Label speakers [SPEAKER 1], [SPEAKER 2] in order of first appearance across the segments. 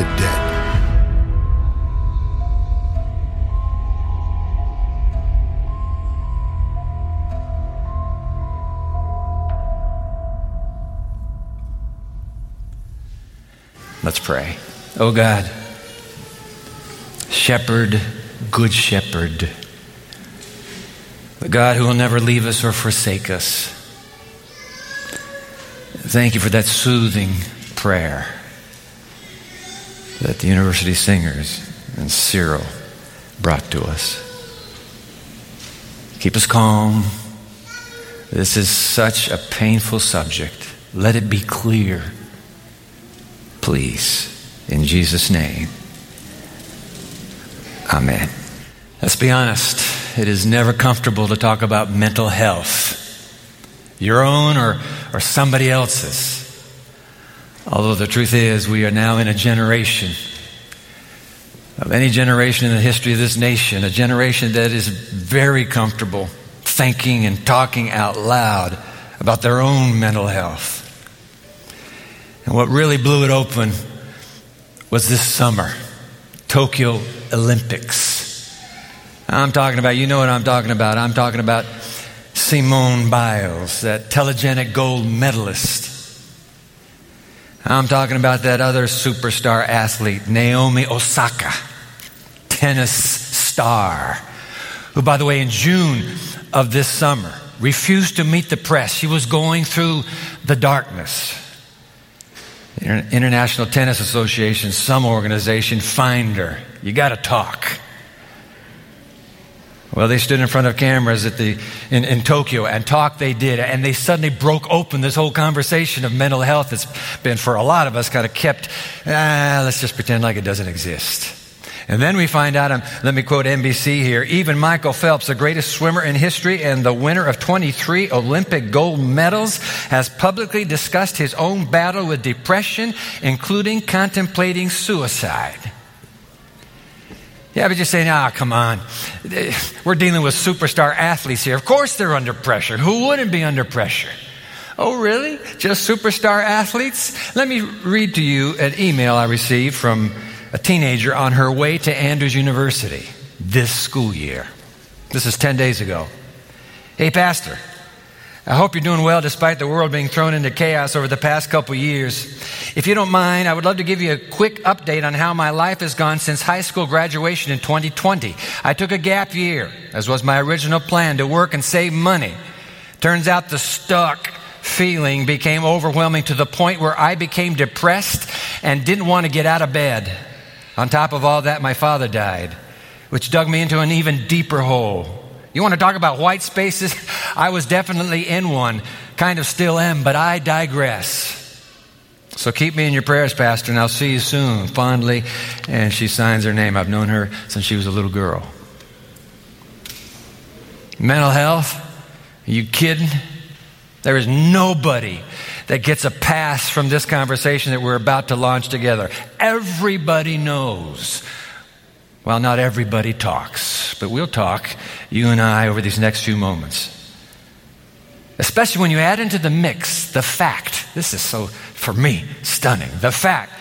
[SPEAKER 1] the dead.
[SPEAKER 2] Let's pray. Oh God, shepherd, good shepherd, the God who will never leave us or forsake us. Thank you for that soothing prayer that the university singers and Cyril brought to us. Keep us calm. This is such a painful subject. Let it be clear. Please, in Jesus' name. Amen. Let's be honest. It is never comfortable to talk about mental health, your own or, or somebody else's. Although the truth is, we are now in a generation of any generation in the history of this nation, a generation that is very comfortable thinking and talking out loud about their own mental health. And what really blew it open was this summer Tokyo Olympics. I'm talking about, you know what I'm talking about. I'm talking about Simone Biles, that telegenic gold medalist. I'm talking about that other superstar athlete, Naomi Osaka, tennis star, who, by the way, in June of this summer, refused to meet the press. She was going through the darkness. International Tennis Association, some organization, fined her. You got to talk. Well, they stood in front of cameras at the, in, in Tokyo and talk they did, and they suddenly broke open this whole conversation of mental health that's been, for a lot of us, kind of kept, ah, let's just pretend like it doesn't exist. And then we find out, um, let me quote NBC here, even Michael Phelps, the greatest swimmer in history and the winner of 23 Olympic gold medals, has publicly discussed his own battle with depression, including contemplating suicide. Yeah, but you're saying, ah, oh, come on. We're dealing with superstar athletes here. Of course they're under pressure. Who wouldn't be under pressure? Oh, really? Just superstar athletes? Let me read to you an email I received from a teenager on her way to Andrews University this school year. This is 10 days ago. Hey, Pastor, I hope you're doing well despite the world being thrown into chaos over the past couple years. If you don't mind, I would love to give you a quick update on how my life has gone since high school graduation in 2020. I took a gap year, as was my original plan, to work and save money. Turns out the stuck feeling became overwhelming to the point where I became depressed and didn't want to get out of bed. On top of all that, my father died, which dug me into an even deeper hole. You want to talk about white spaces? I was definitely in one, kind of still am, but I digress. So keep me in your prayers, Pastor, and I'll see you soon. Fondly. And she signs her name. I've known her since she was a little girl. Mental health? Are you kidding? There is nobody that gets a pass from this conversation that we're about to launch together. Everybody knows well, not everybody talks, but we'll talk, you and I, over these next few moments. Especially when you add into the mix the fact, this is so, for me, stunning, the fact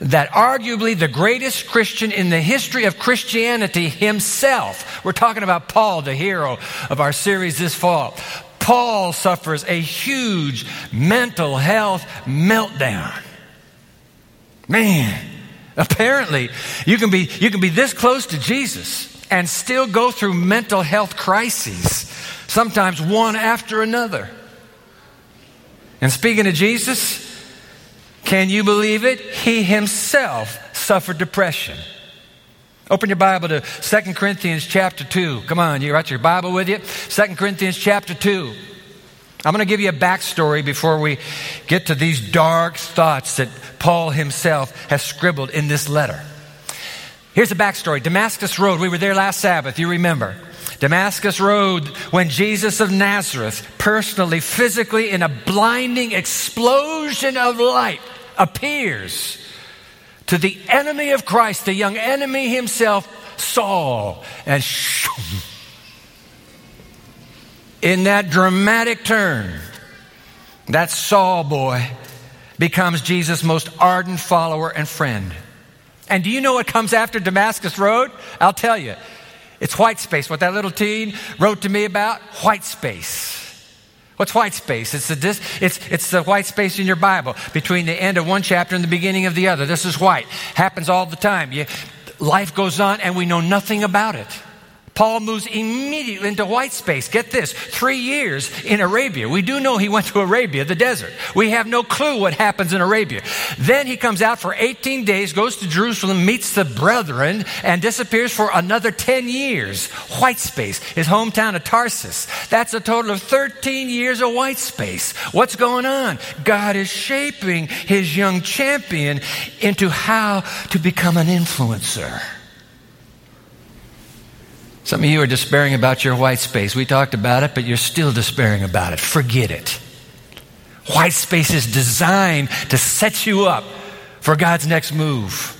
[SPEAKER 2] that arguably the greatest Christian in the history of Christianity himself, we're talking about Paul, the hero of our series this fall. Paul suffers a huge mental health meltdown. Man, Apparently, you can be, you can be this close to Jesus and still go through mental health crises, sometimes one after another. And speaking of Jesus, can you believe it? He himself suffered depression. Open your Bible to 2 Corinthians chapter 2. Come on, you got your Bible with you? 2 Corinthians chapter 2. I'm going to give you a backstory before we get to these dark thoughts that Paul himself has scribbled in this letter. Here's a backstory Damascus Road, we were there last Sabbath, you remember. Damascus Road, when Jesus of Nazareth, personally, physically, in a blinding explosion of light, appears to the enemy of Christ, the young enemy himself, Saul, and in that dramatic turn, that Saul boy becomes Jesus' most ardent follower and friend. And do you know what comes after Damascus Road? I'll tell you. It's white space. What that little teen wrote to me about? White space. What's white space? It's the, dis- it's, it's the white space in your Bible between the end of one chapter and the beginning of the other. This is white. Happens all the time. You, life goes on and we know nothing about it. Paul moves immediately into white space. Get this three years in Arabia. We do know he went to Arabia, the desert. We have no clue what happens in Arabia. Then he comes out for 18 days, goes to Jerusalem, meets the brethren, and disappears for another 10 years. White space, his hometown of Tarsus. That's a total of 13 years of white space. What's going on? God is shaping his young champion into how to become an influencer. Some of you are despairing about your white space. We talked about it, but you're still despairing about it. Forget it. White space is designed to set you up for God's next move.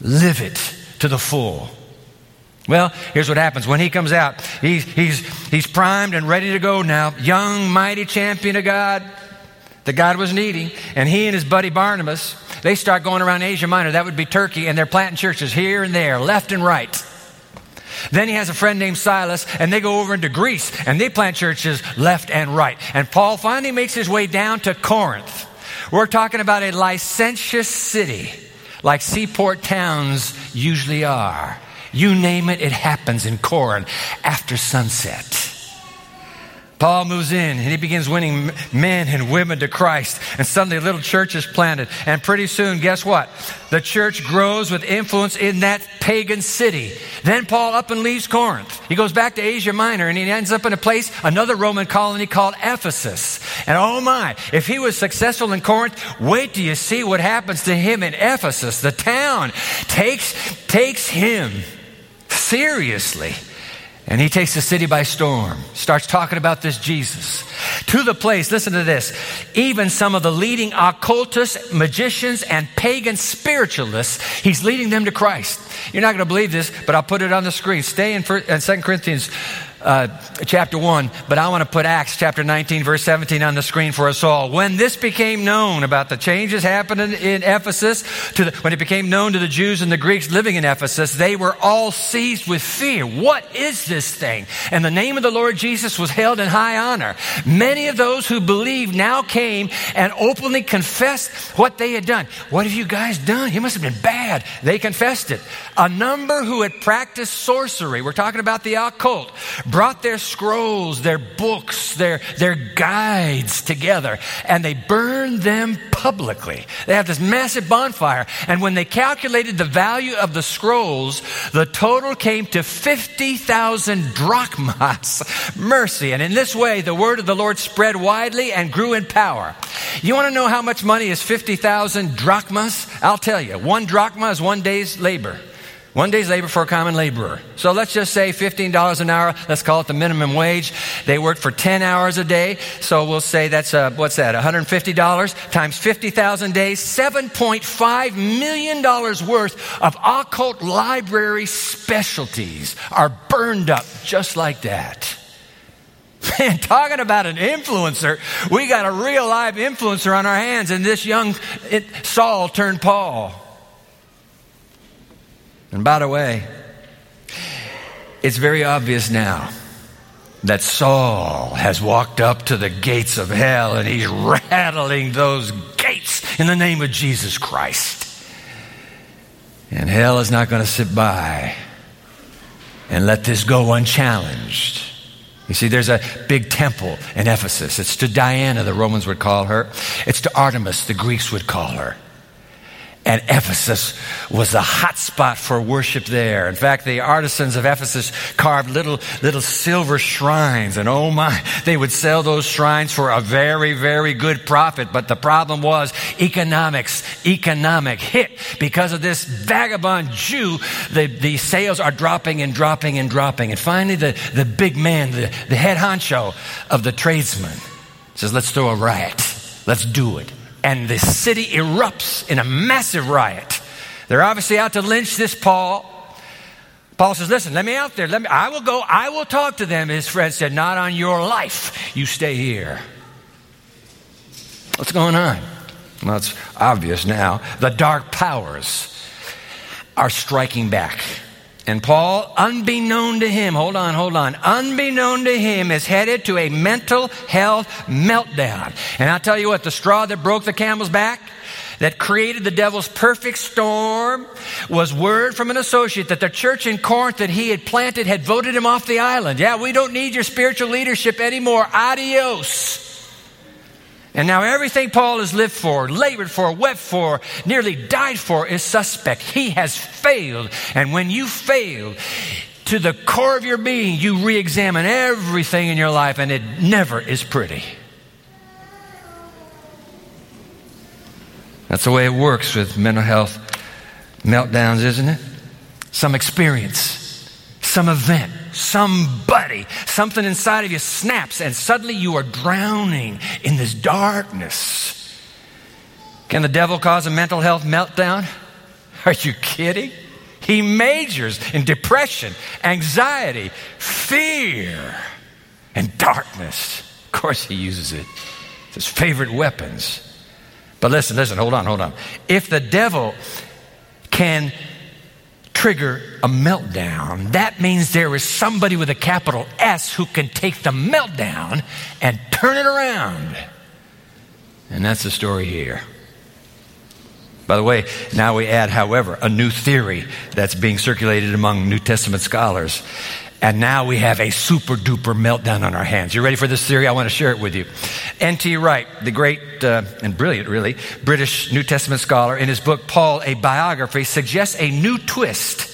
[SPEAKER 2] Live it to the full. Well, here's what happens. When he comes out, he's, he's, he's primed and ready to go now. Young, mighty champion of God that God was needing. And he and his buddy Barnabas, they start going around Asia Minor. That would be Turkey. And they're planting churches here and there, left and right. Then he has a friend named Silas, and they go over into Greece, and they plant churches left and right. And Paul finally makes his way down to Corinth. We're talking about a licentious city, like seaport towns usually are. You name it, it happens in Corinth after sunset. Paul moves in and he begins winning men and women to Christ. And suddenly a little church is planted. And pretty soon, guess what? The church grows with influence in that pagan city. Then Paul up and leaves Corinth. He goes back to Asia Minor and he ends up in a place, another Roman colony called Ephesus. And oh my, if he was successful in Corinth, wait till you see what happens to him in Ephesus. The town takes, takes him seriously. And he takes the city by storm, starts talking about this Jesus. To the place, listen to this, even some of the leading occultists, magicians, and pagan spiritualists, he's leading them to Christ. You're not going to believe this, but I'll put it on the screen. Stay in, 2 Corinthians uh, chapter 1, but I want to put Acts chapter 19, verse 17 on the screen for us all. When this became known about the changes happening in Ephesus, the, when it became known to the Jews and the Greeks living in Ephesus, they were all seized with fear. What is this thing? And the name of the Lord Jesus was held in high honor. Many of those who believed now came and openly confessed what they had done. What have you guys done? You must have been bad. They confessed it. A number who had practiced sorcery, we're talking about the occult, brought their scrolls, their books, their, their guides together, and they burned them publicly. They had this massive bonfire. And when they calculated the value of the scrolls, the total came to 50,000 drachmas. Mercy. And in this way, the word of the Lord spread widely and grew in power. You want to know how much money is 50,000 drachmas? I'll tell you. One drachma is one day's labor. One day's labor for a common laborer. So let's just say $15 an hour. Let's call it the minimum wage. They work for 10 hours a day. So we'll say that's, uh, what's that, $150 times 50,000 days, $7.5 million worth of occult library specialties are burned up just like that. Man, talking about an influencer, we got a real live influencer on our hands, and this young it, Saul turned Paul. And by the way, it's very obvious now that Saul has walked up to the gates of hell and he's rattling those gates in the name of Jesus Christ. And hell is not going to sit by and let this go unchallenged. You see, there's a big temple in Ephesus. It's to Diana, the Romans would call her. It's to Artemis, the Greeks would call her. And Ephesus was a hot spot for worship there. In fact, the artisans of Ephesus carved little, little silver shrines. And oh my, they would sell those shrines for a very, very good profit. But the problem was economics, economic hit. Because of this vagabond Jew, the, the sales are dropping and dropping and dropping. And finally, the, the big man, the, the head honcho of the tradesmen says, let's throw a riot. Let's do it and the city erupts in a massive riot. They're obviously out to lynch this Paul. Paul says, Listen, let me out there. Let me, I will go. I will talk to them. His friend said, Not on your life. You stay here. What's going on? Well, it's obvious now. The dark powers are striking back. And Paul, unbeknown to him, hold on, hold on, unbeknown to him, is headed to a mental health meltdown. And I'll tell you what, the straw that broke the camel's back, that created the devil's perfect storm, was word from an associate that the church in Corinth that he had planted had voted him off the island. Yeah, we don't need your spiritual leadership anymore. Adios. And now everything Paul has lived for, labored for, wept for, nearly died for is suspect. He has failed. And when you fail, to the core of your being, you re examine everything in your life, and it never is pretty. That's the way it works with mental health meltdowns, isn't it? Some experience, some event somebody, something inside of you snaps, and suddenly you are drowning in this darkness. Can the devil cause a mental health meltdown? Are you kidding? He majors in depression, anxiety, fear, and darkness. Of course, he uses it. It's his favorite weapons. But listen, listen, hold on, hold on. If the devil can trigger a meltdown, that means there is somebody with a capital S who can take the meltdown and turn it around. And that's the story here. By the way, now we add, however, a new theory that's being circulated among New Testament scholars. And now we have a super duper meltdown on our hands. You ready for this theory? I want to share it with you. N.T. Wright, the great uh, and brilliant, really, British New Testament scholar, in his book, Paul, a biography, suggests a new twist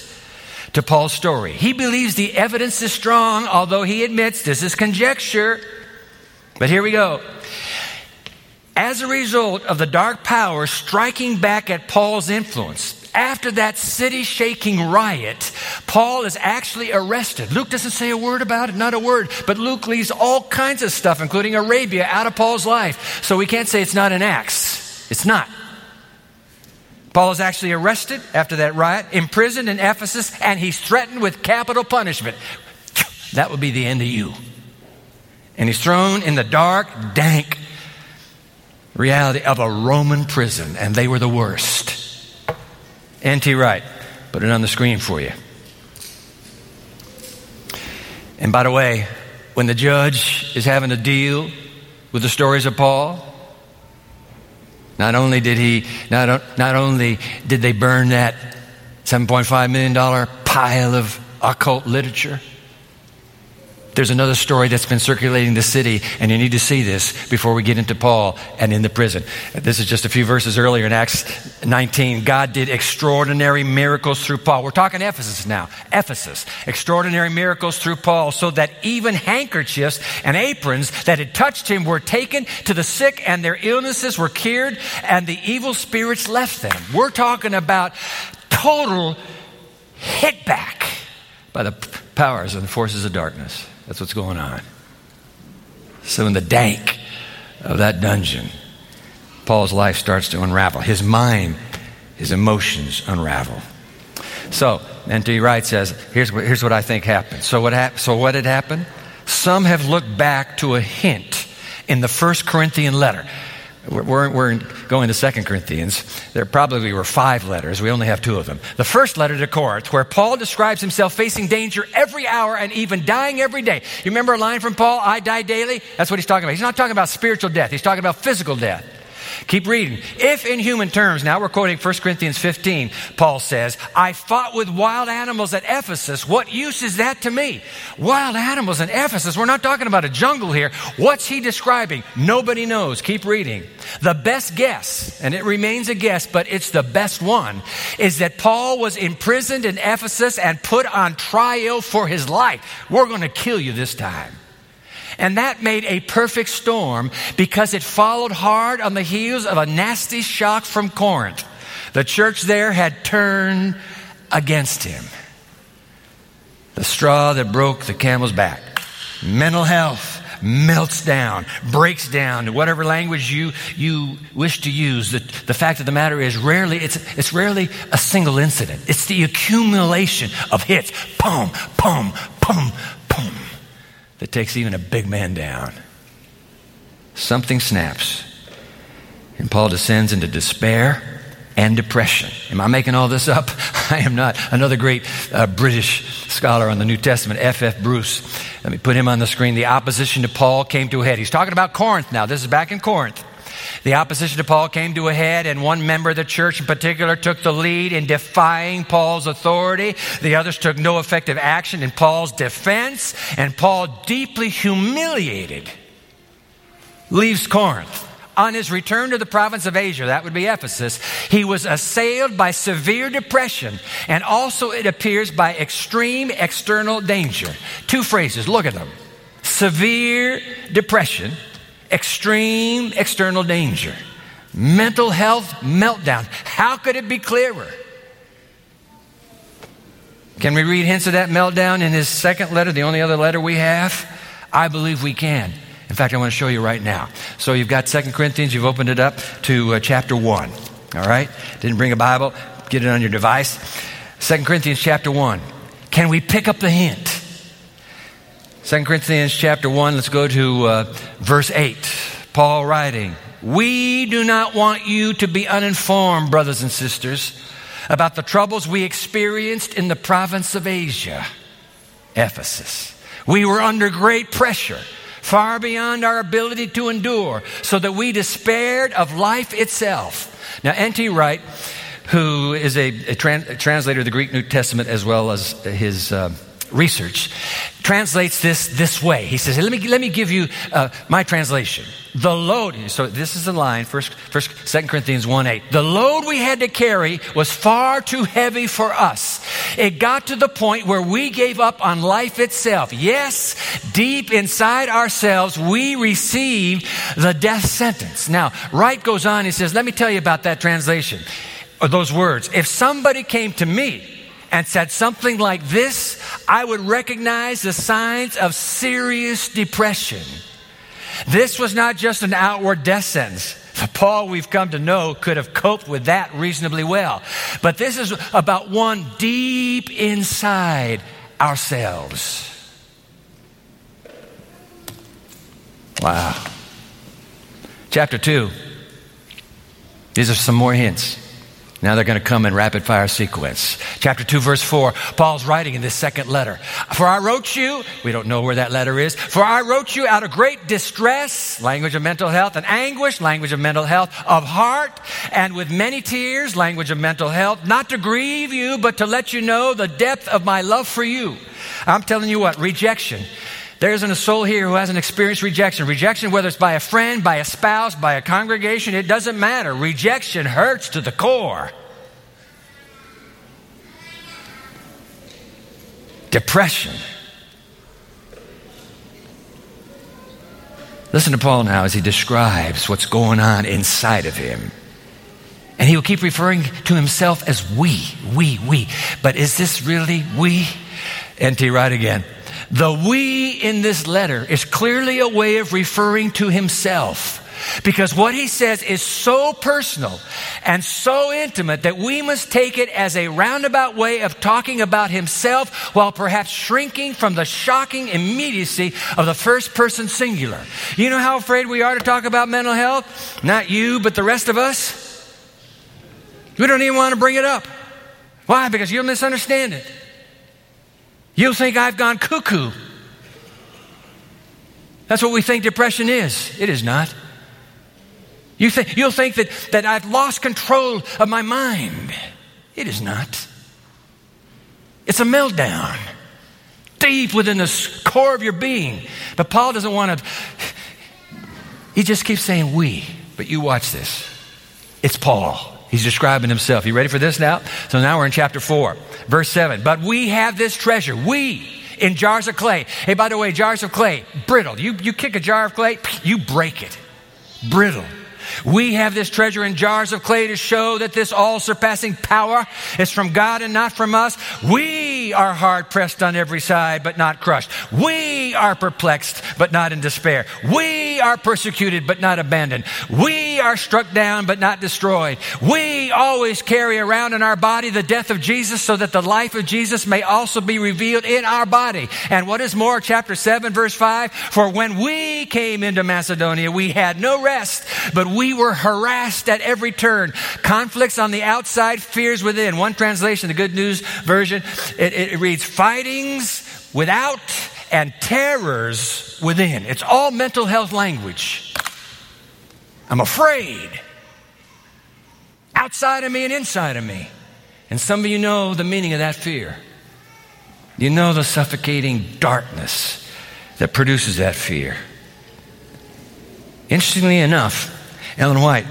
[SPEAKER 2] to Paul's story. He believes the evidence is strong, although he admits this is conjecture. But here we go. As a result of the dark power striking back at Paul's influence, after that city shaking riot, Paul is actually arrested. Luke doesn't say a word about it, not a word, but Luke leaves all kinds of stuff, including Arabia, out of Paul's life. So we can't say it's not an Acts. It's not. Paul is actually arrested after that riot, imprisoned in Ephesus, and he's threatened with capital punishment. That would be the end of you. And he's thrown in the dark, dank reality of a Roman prison, and they were the worst. N.T. Wright. Put it on the screen for you. And by the way, when the judge is having to deal with the stories of Paul, not only did he, not, not only did they burn that $7.5 million pile of occult literature, there's another story that's been circulating the city, and you need to see this before we get into Paul and in the prison. This is just a few verses earlier in Acts 19. God did extraordinary miracles through Paul. We're talking Ephesus now. Ephesus. Extraordinary miracles through Paul, so that even handkerchiefs and aprons that had touched him were taken to the sick, and their illnesses were cured, and the evil spirits left them. We're talking about total hit back by the powers and forces of darkness. That's what's going on. So, in the dank of that dungeon, Paul's life starts to unravel. His mind, his emotions unravel. So, N.T. Wright says, here's what, here's what I think happened. So what, hap- so, what had happened? Some have looked back to a hint in the first Corinthian letter. We're, we're going to Second Corinthians. There probably were five letters. We only have two of them. The first letter to Corinth, where Paul describes himself facing danger every hour and even dying every day. You remember a line from Paul, I die daily? That's what he's talking about. He's not talking about spiritual death, he's talking about physical death. Keep reading. If in human terms, now we're quoting 1 Corinthians 15, Paul says, I fought with wild animals at Ephesus. What use is that to me? Wild animals in Ephesus. We're not talking about a jungle here. What's he describing? Nobody knows. Keep reading. The best guess, and it remains a guess, but it's the best one, is that Paul was imprisoned in Ephesus and put on trial for his life. We're going to kill you this time. And that made a perfect storm because it followed hard on the heels of a nasty shock from Corinth. The church there had turned against him. The straw that broke the camel's back. Mental health melts down, breaks down, whatever language you, you wish to use. The, the fact of the matter is rarely, it's, it's rarely a single incident. It's the accumulation of hits. Pum, pum, pum, pum that takes even a big man down. Something snaps, and Paul descends into despair and depression. Am I making all this up? I am not. Another great uh, British scholar on the New Testament, F.F. F. Bruce. Let me put him on the screen. The opposition to Paul came to a head. He's talking about Corinth now. This is back in Corinth. The opposition to Paul came to a head, and one member of the church in particular took the lead in defying Paul's authority. The others took no effective action in Paul's defense, and Paul, deeply humiliated, leaves Corinth. On his return to the province of Asia, that would be Ephesus, he was assailed by severe depression and also, it appears, by extreme external danger. Two phrases, look at them severe depression extreme external danger, mental health meltdown. How could it be clearer? Can we read hints of that meltdown in his second letter, the only other letter we have? I believe we can. In fact, I want to show you right now. So you've got Second Corinthians, you've opened it up to uh, chapter 1. All right? Didn't bring a Bible, get it on your device. Second Corinthians chapter 1. Can we pick up the hint? 2 Corinthians chapter 1, let's go to uh, verse 8. Paul writing, We do not want you to be uninformed, brothers and sisters, about the troubles we experienced in the province of Asia, Ephesus. We were under great pressure, far beyond our ability to endure, so that we despaired of life itself. Now, N.T. Wright, who is a, a, a translator of the Greek New Testament as well as his. Uh, research translates this this way. He says, let me, let me give you uh, my translation. The load, so this is the line, first, first, 2 Corinthians 1 8. The load we had to carry was far too heavy for us. It got to the point where we gave up on life itself. Yes, deep inside ourselves, we received the death sentence. Now, Wright goes on, he says, let me tell you about that translation, or those words. If somebody came to me, and said something like this, I would recognize the signs of serious depression. This was not just an outward death sentence. Paul, we've come to know, could have coped with that reasonably well. But this is about one deep inside ourselves. Wow. Chapter 2. These are some more hints. Now they're going to come in rapid fire sequence. Chapter 2, verse 4, Paul's writing in this second letter. For I wrote you, we don't know where that letter is, for I wrote you out of great distress, language of mental health, and anguish, language of mental health, of heart, and with many tears, language of mental health, not to grieve you, but to let you know the depth of my love for you. I'm telling you what, rejection there isn't a soul here who hasn't experienced rejection. Rejection, whether it's by a friend, by a spouse, by a congregation, it doesn't matter. Rejection hurts to the core. Depression. Listen to Paul now as he describes what's going on inside of him. And he will keep referring to himself as we, we, we. But is this really we? N.T. Wright again. The we in this letter is clearly a way of referring to himself. Because what he says is so personal and so intimate that we must take it as a roundabout way of talking about himself while perhaps shrinking from the shocking immediacy of the first person singular. You know how afraid we are to talk about mental health? Not you, but the rest of us. We don't even want to bring it up. Why? Because you'll misunderstand it. You'll think I've gone cuckoo. That's what we think depression is. It is not. You think, you'll think that, that I've lost control of my mind. It is not. It's a meltdown deep within the core of your being. But Paul doesn't want to, he just keeps saying we. But you watch this. It's Paul. He's describing himself. You ready for this now? So now we're in chapter 4, verse 7. But we have this treasure. We in jars of clay. Hey, by the way, jars of clay, brittle. You, you kick a jar of clay, you break it. Brittle. We have this treasure in jars of clay to show that this all surpassing power is from God and not from us. We are hard pressed on every side, but not crushed. We are perplexed, but not in despair. We are persecuted, but not abandoned. We are struck down, but not destroyed. We always carry around in our body the death of Jesus so that the life of Jesus may also be revealed in our body. And what is more, chapter 7, verse 5 For when we came into Macedonia, we had no rest, but we were harassed at every turn. Conflicts on the outside, fears within. One translation, the Good News version, it, it reads, Fightings without and terrors within. It's all mental health language. I'm afraid. Outside of me and inside of me. And some of you know the meaning of that fear. You know the suffocating darkness that produces that fear. Interestingly enough, Ellen White,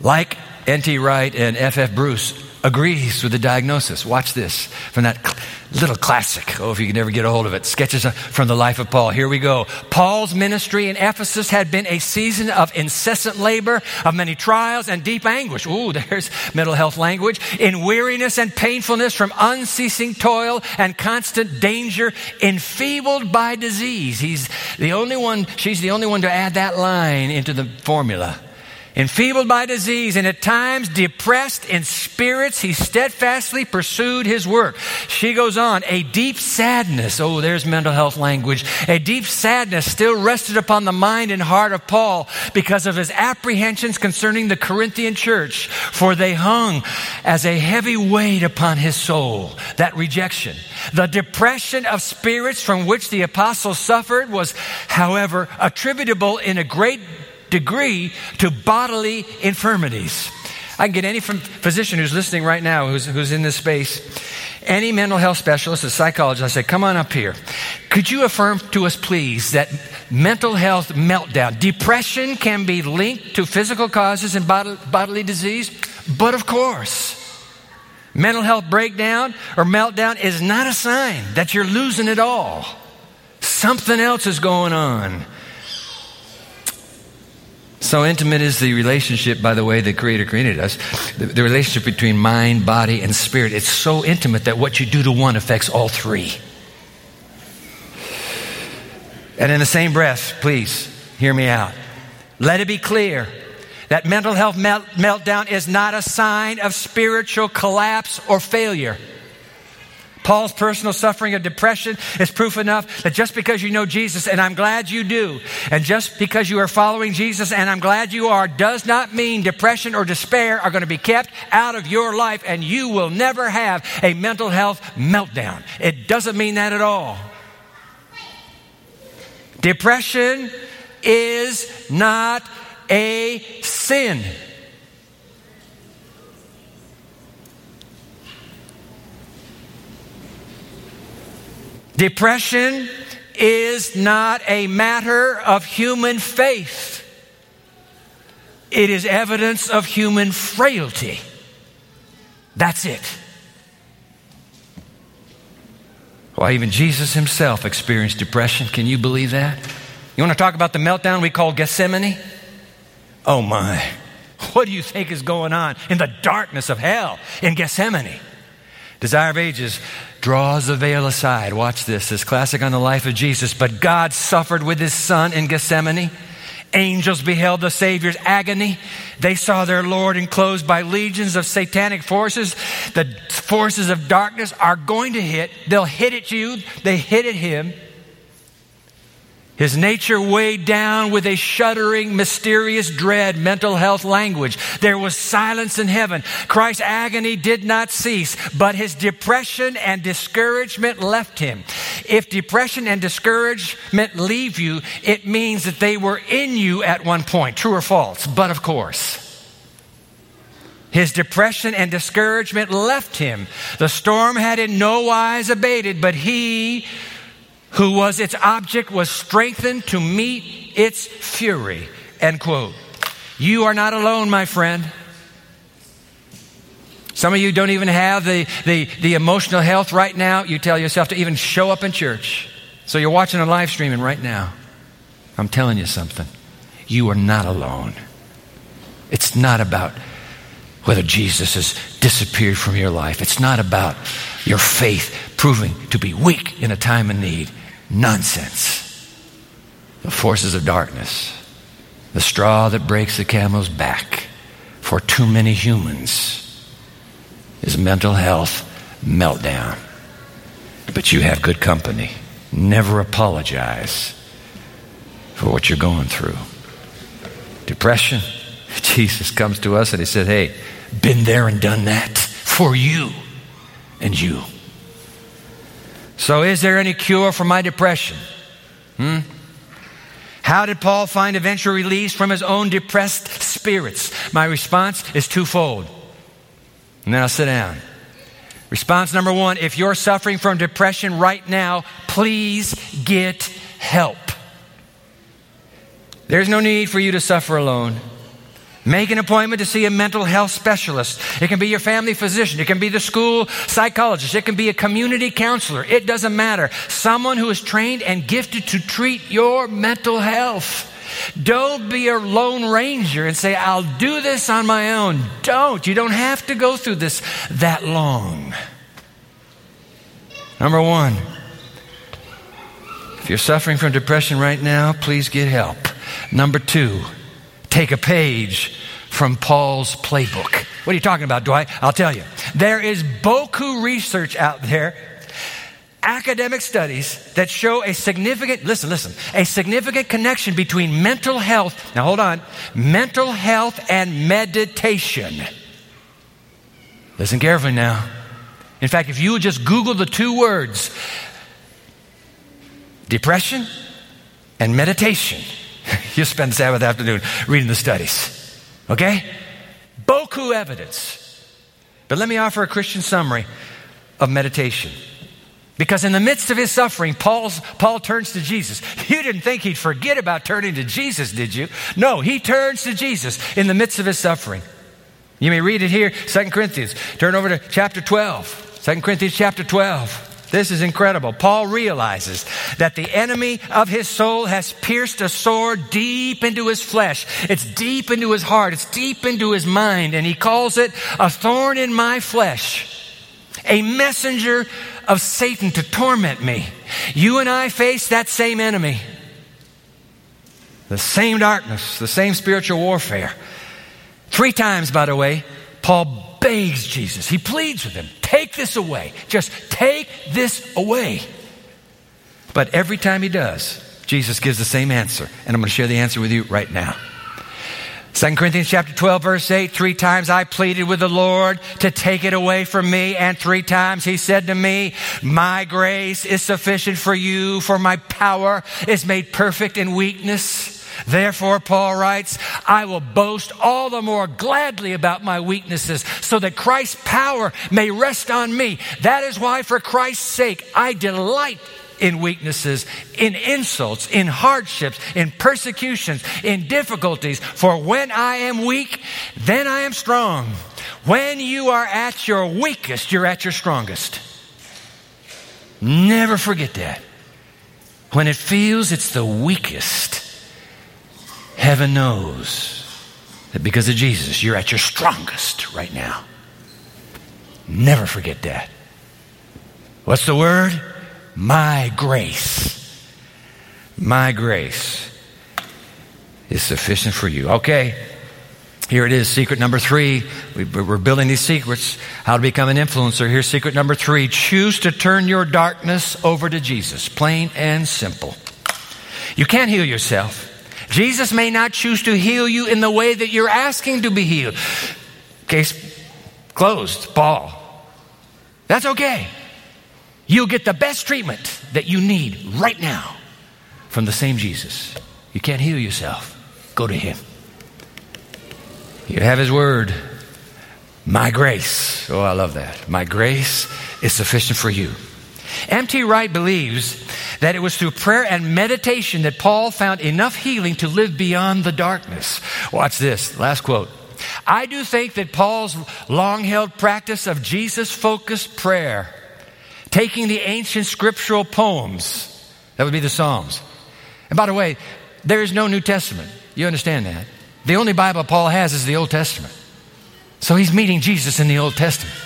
[SPEAKER 2] like N.T. Wright and F.F. Bruce, agrees with the diagnosis. Watch this from that little classic. Oh, if you can ever get a hold of it. Sketches from the life of Paul. Here we go. Paul's ministry in Ephesus had been a season of incessant labor, of many trials and deep anguish. Ooh, there's mental health language. In weariness and painfulness from unceasing toil and constant danger, enfeebled by disease. He's the only one, she's the only one to add that line into the formula enfeebled by disease, and at times depressed in spirits, he steadfastly pursued his work. She goes on, a deep sadness, oh, there's mental health language, a deep sadness still rested upon the mind and heart of Paul because of his apprehensions concerning the Corinthian church, for they hung as a heavy weight upon his soul, that rejection. The depression of spirits from which the apostle suffered was, however, attributable in a great degree to bodily infirmities. I can get any physician who's listening right now who's, who's in this space, any mental health specialist, a psychologist, I say, come on up here. Could you affirm to us, please, that mental health meltdown, depression can be linked to physical causes and bodily disease? But of course, mental health breakdown or meltdown is not a sign that you're losing it all. Something else is going on. So intimate is the relationship, by the way, the Creator created us. The, the, relationship between mind, body, and spirit. It's so intimate that what you do to one affects all three. And in the same breath, please hear me out. Let it be clear that mental health melt, meltdown is not a sign of spiritual collapse or failure. Paul's personal suffering of depression is proof enough that just because you know Jesus, and I'm glad you do, and just because you are following Jesus, and I'm glad you are, does not mean depression or despair are going to be kept out of your life and you will never have a mental health meltdown. It doesn't mean that at all. Depression is not a sin. Depression is not a matter of human faith. It is evidence of human frailty. That's it. Why, even Jesus himself experienced depression. Can you believe that? You want to talk about the meltdown we call Gethsemane? Oh my. What do you think is going on in the darkness of hell in Gethsemane? Desire of Ages draws the veil aside. Watch this, this classic on the life of Jesus. But God suffered with his son in Gethsemane. Angels beheld the Savior's agony. They saw their Lord enclosed by legions of satanic forces. The forces of darkness are going to hit. They'll hit at you. They hit at him. His nature weighed down with a shuddering, mysterious dread, mental health language. There was silence in heaven. Christ's agony did not cease, but his depression and discouragement left him. If depression and discouragement leave you, it means that they were in you at one point. True or false? But of course. His depression and discouragement left him. The storm had in no wise abated, but he who was its object was strengthened to meet its fury. End quote. You are not alone, my friend. Some of you don't even have the, the, the emotional health right now. You tell yourself to even show up in church. So you're watching a live streaming right now. I'm telling you something. You are not alone. It's not about whether Jesus has disappeared from your life. It's not about your faith proving to be weak in a time of need. Nonsense. The forces of darkness, the straw that breaks the camel's back for too many humans is mental health meltdown. But you have good company. Never apologize for what you're going through. Depression. Jesus comes to us and he said, Hey, been there and done that for you and you. So, is there any cure for my depression? Hmm? How did Paul find eventual release from his own depressed spirits? My response is twofold. And then I'll sit down. Response number one if you're suffering from depression right now, please get help. There's no need for you to suffer alone. Make an appointment to see a mental health specialist. It can be your family physician. It can be the school psychologist. It can be a community counselor. It doesn't matter. Someone who is trained and gifted to treat your mental health. Don't be a lone ranger and say, I'll do this on my own. Don't. You don't have to go through this that long. Number one, if you're suffering from depression right now, please get help. Number two, take a page from Paul's playbook. What are you talking about, Dwight? I'll tell you. There is Boku research out there, academic studies that show a significant, listen, listen, a significant connection between mental health, now hold on, mental health and meditation. Listen carefully now. In fact, if you would just Google the two words, depression and meditation, you spend Sabbath afternoon reading the studies. Okay? Boku evidence. But let me offer a Christian summary of meditation. Because in the midst of his suffering, Paul's, Paul turns to Jesus. You didn't think he'd forget about turning to Jesus, did you? No, he turns to Jesus in the midst of his suffering. You may read it here, 2 Corinthians. Turn over to chapter 12. 2 Corinthians chapter 12. This is incredible. Paul realizes that the enemy of his soul has pierced a sword deep into his flesh. It's deep into his heart. It's deep into his mind. And he calls it a thorn in my flesh, a messenger of Satan to torment me. You and I face that same enemy, the same darkness, the same spiritual warfare. Three times, by the way, Paul begs Jesus. He pleads with him, take this away. Just take this away. But every time he does, Jesus gives the same answer. And I'm going to share the answer with you right now. 2 Corinthians chapter 12 verse 8, three times I pleaded with the Lord to take it away from me, and three times he said to me, my grace is sufficient for you, for my power is made perfect in weakness. Therefore, Paul writes, I will boast all the more gladly about my weaknesses so that Christ's power may rest on me. That is why, for Christ's sake, I delight in weaknesses, in insults, in hardships, in persecutions, in difficulties. For when I am weak, then I am strong. When you are at your weakest, you're at your strongest. Never forget that. When it feels it's the weakest, Heaven knows that because of Jesus, you're at your strongest right now. Never forget that. What's the word? My grace. My grace is sufficient for you. Okay. Here it is, secret number three. We're building these secrets, how to become an influencer. Here's secret number three. Choose to turn your darkness over to Jesus. Plain and simple. You can't heal yourself. Jesus may not choose to heal you in the way that you're asking to be healed. Case closed, Paul. That's okay. You'll get the best treatment that you need right now from the same Jesus. You can't heal yourself. Go to Him. You have His Word. My grace. Oh, I love that. My grace is sufficient for you. N.T. Wright believes that it was through prayer and meditation that Paul found enough healing to live beyond the darkness. Watch this. Last quote. I do think that Paul's long held practice of Jesus focused prayer, taking the ancient scriptural poems, that would be the Psalms. And by the way, there is no New Testament. You understand that? The only Bible Paul has is the Old Testament. So he's meeting Jesus in the Old Testament.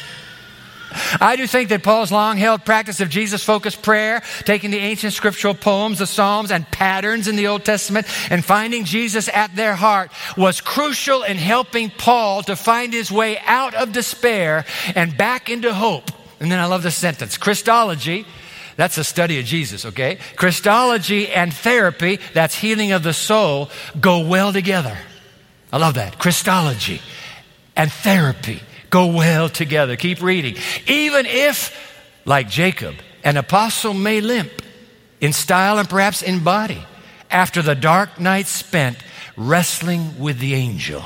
[SPEAKER 2] I do think that Paul's long held practice of Jesus focused prayer, taking the ancient scriptural poems, the Psalms, and patterns in the Old Testament, and finding Jesus at their heart was crucial in helping Paul to find his way out of despair and back into hope. And then I love this sentence Christology. That's a study of Jesus, okay? Christology and therapy, that's healing of the soul, go well together. I love that. Christology and therapy go well together. Keep reading. Even if, like Jacob, an apostle may limp in style and perhaps in body after the dark night spent wrestling with the angel.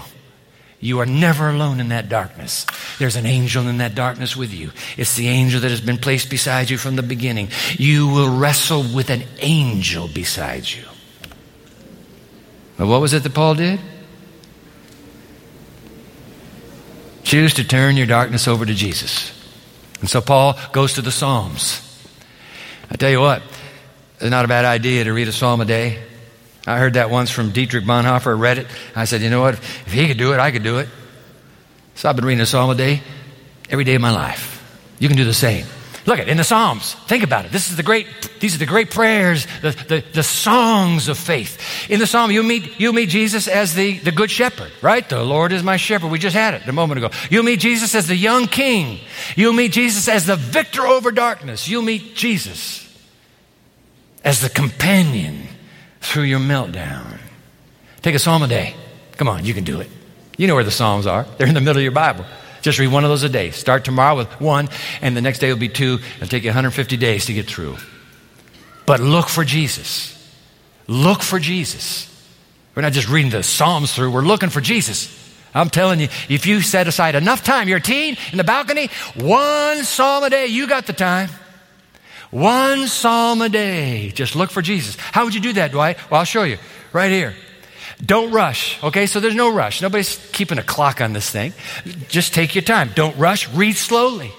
[SPEAKER 2] You are never alone in that darkness. There's an angel in that darkness with you. It's the angel that has been placed beside you from the beginning. You will wrestle with an angel beside you. But what was it that Paul did? Choose to turn your darkness over to Jesus. And so Paul goes to the Psalms. I tell you what, it's not a bad idea to read a psalm a day. I heard that once from Dietrich Bonhoeffer. Read it. I said, you know what? If he could do it, I could do it. So I've been reading a psalm a day every day of my life. You can do the same. Look at in the Psalms. Think about it. This is the great, these are the great prayers, the, the, the songs of faith. In the Psalm, you meet, you meet Jesus as the, the good shepherd, right? The Lord is my shepherd. We just had it a moment ago. You meet Jesus as the young king. You meet Jesus as the victor over darkness. You meet Jesus as the companion through your meltdown. Take a psalm a day. Come on, you can do it. You know where the Psalms are. They're in the middle of your Bible. Just read one of those a day. Start tomorrow with one, and the next day will be two. It'll take you 150 days to get through. But look for Jesus. Look for Jesus. We're not just reading the Psalms through, we're looking for Jesus. I'm telling you, if you set aside enough time, you're a teen in the balcony, one psalm a day, you got the time. One psalm a day. Just look for Jesus. How would you do that, Dwight? Well, I'll show you right here. Don't rush, okay? So there's no rush. Nobody's keeping a clock on this thing. Just take your time. Don't rush. Read slowly.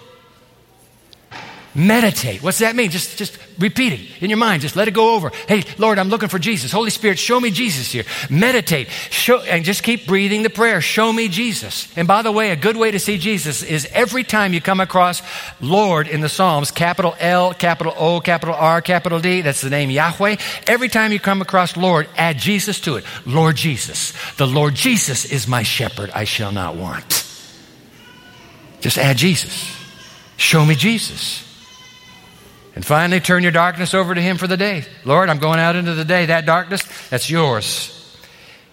[SPEAKER 2] Meditate. What's that mean? Just, just repeat it in your mind. Just let it go over. Hey, Lord, I'm looking for Jesus. Holy Spirit, show me Jesus here. Meditate. Show, and just keep breathing the prayer. Show me Jesus. And by the way, a good way to see Jesus is every time you come across Lord in the Psalms, capital L, capital O, capital R, capital D, that's the name Yahweh. Every time you come across Lord, add Jesus to it. Lord Jesus. The Lord Jesus is my shepherd. I shall not want. Just add Jesus. Show me Jesus. And finally, turn your darkness over to Him for the day. Lord, I'm going out into the day. That darkness, that's yours.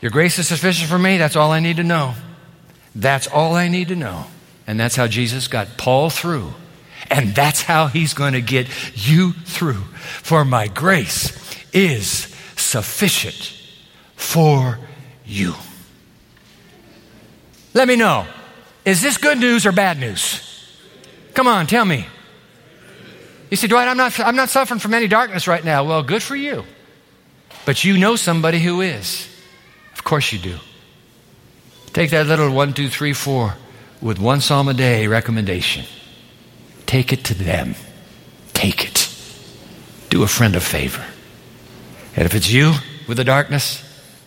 [SPEAKER 2] Your grace is sufficient for me. That's all I need to know. That's all I need to know. And that's how Jesus got Paul through. And that's how He's going to get you through. For my grace is sufficient for you. Let me know. Is this good news or bad news? Come on, tell me. You say, Dwight, I'm not, I'm not suffering from any darkness right now. Well, good for you. But you know somebody who is. Of course you do. Take that little one, two, three, four with one psalm a day recommendation. Take it to them. Take it. Do a friend a favor. And if it's you with the darkness,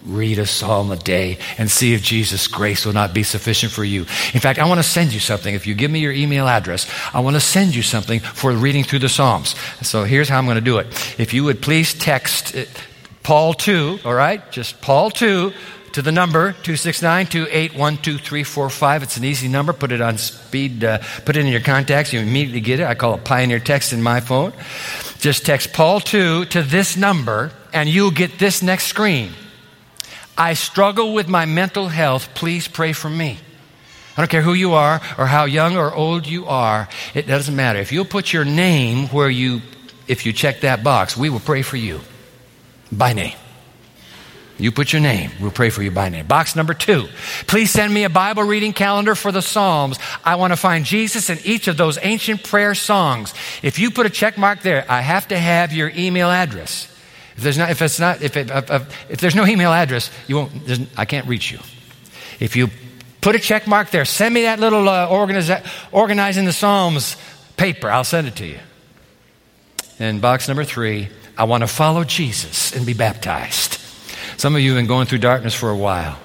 [SPEAKER 2] Read a psalm a day and see if Jesus' grace will not be sufficient for you. In fact, I want to send you something. If you give me your email address, I want to send you something for reading through the Psalms. So here's how I'm going to do it. If you would please text Paul 2, all right? Just Paul 2 to the number 269-281-2345. It's an easy number. Put it on speed, uh, put it in your contacts. You immediately get it. I call it Pioneer Text in my phone. Just text Paul 2 to this number and you'll get this next screen. I struggle with my mental health. Please pray for me. I don't care who you are or how young or old you are. It doesn't matter. If you'll put your name where you, if you check that box, we will pray for you by name. You put your name. We'll pray for you by name. Box number two. Please send me a Bible reading calendar for the Psalms. I want to find Jesus in each of those ancient prayer songs. If you put a check mark there, I have to have your email address. If there's not, if it's not, if, it, if, if there's no email address, you won't, I can't reach you. If you put a check mark there, send me that little uh, organize, organizing the Psalms paper. I'll send it to you. And box number three, I want to follow Jesus and be baptized. Some of you have been going through darkness for a while.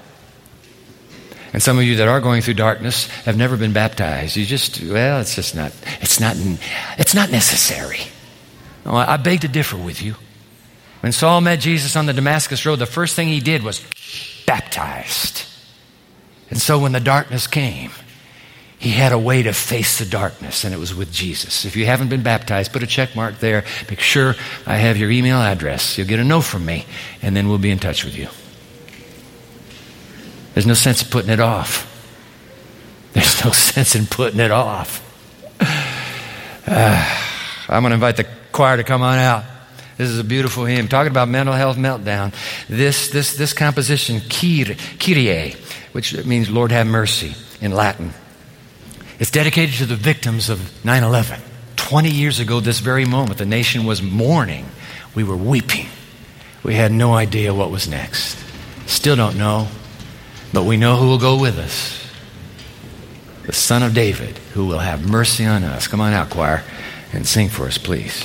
[SPEAKER 2] And some of you that are going through darkness have never been baptized. You just, well, it's just not, it's not, it's not necessary. I beg to differ with you. When Saul met Jesus on the Damascus Road, the first thing he did was baptized. And so when the darkness came, he had a way to face the darkness, and it was with Jesus. If you haven't been baptized, put a check mark there. Make sure I have your email address. You'll get a note from me, and then we'll be in touch with you. There's no sense in putting it off. There's no sense in putting it off. Uh, I'm going to invite the choir to come on out. This is a beautiful hymn talking about mental health meltdown. This, this, this composition, Kyrie, which means Lord have mercy in Latin. It's dedicated to the victims of 9 11. 20 years ago, this very moment, the nation was mourning. We were weeping. We had no idea what was next. Still don't know, but we know who will go with us the Son of David, who will have mercy on us. Come on out, choir, and sing for us, please.